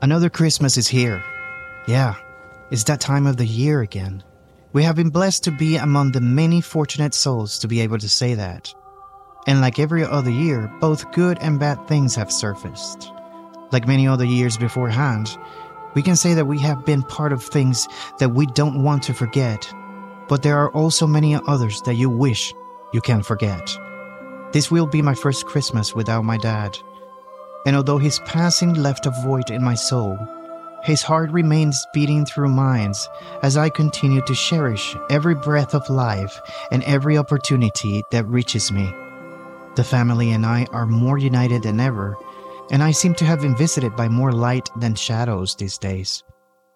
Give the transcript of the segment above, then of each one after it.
Another Christmas is here. Yeah, it's that time of the year again. We have been blessed to be among the many fortunate souls to be able to say that. And like every other year, both good and bad things have surfaced. Like many other years beforehand, we can say that we have been part of things that we don't want to forget, but there are also many others that you wish you can forget. This will be my first Christmas without my dad. And although his passing left a void in my soul, his heart remains beating through mine as I continue to cherish every breath of life and every opportunity that reaches me. The family and I are more united than ever, and I seem to have been visited by more light than shadows these days.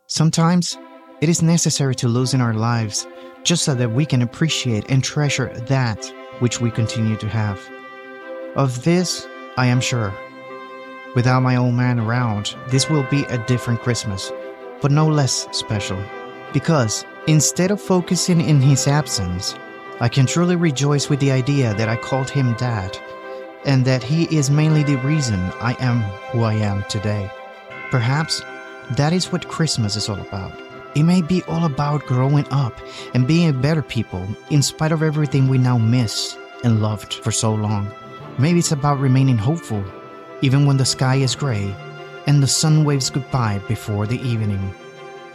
Sometimes it is necessary to lose in our lives just so that we can appreciate and treasure that which we continue to have. Of this, I am sure. Without my old man around, this will be a different Christmas, but no less special. Because instead of focusing in his absence, I can truly rejoice with the idea that I called him Dad, and that he is mainly the reason I am who I am today. Perhaps that is what Christmas is all about. It may be all about growing up and being better people in spite of everything we now miss and loved for so long. Maybe it's about remaining hopeful even when the sky is gray and the sun waves goodbye before the evening.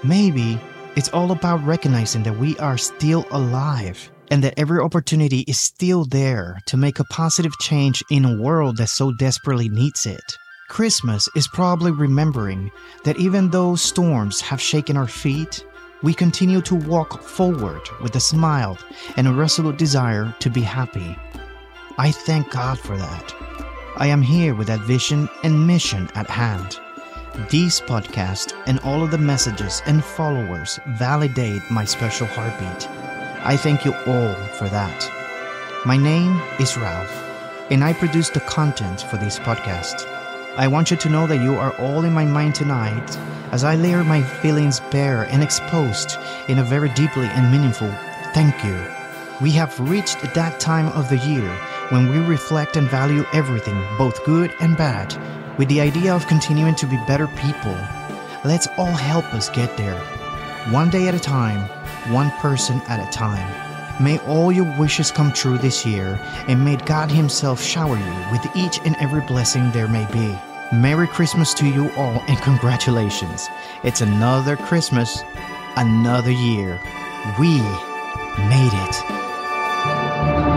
Maybe it's all about recognizing that we are still alive and that every opportunity is still there to make a positive change in a world that so desperately needs it. Christmas is probably remembering that even though storms have shaken our feet, we continue to walk forward with a smile and a resolute desire to be happy. I thank God for that. I am here with that vision and mission at hand. These podcasts and all of the messages and followers validate my special heartbeat. I thank you all for that. My name is Ralph, and I produce the content for this podcast. I want you to know that you are all in my mind tonight as I layer my feelings bare and exposed in a very deeply and meaningful thank you. We have reached that time of the year when we reflect and value everything, both good and bad, with the idea of continuing to be better people. Let's all help us get there, one day at a time, one person at a time. May all your wishes come true this year, and may God Himself shower you with each and every blessing there may be. Merry Christmas to you all and congratulations. It's another Christmas, another year. We made it.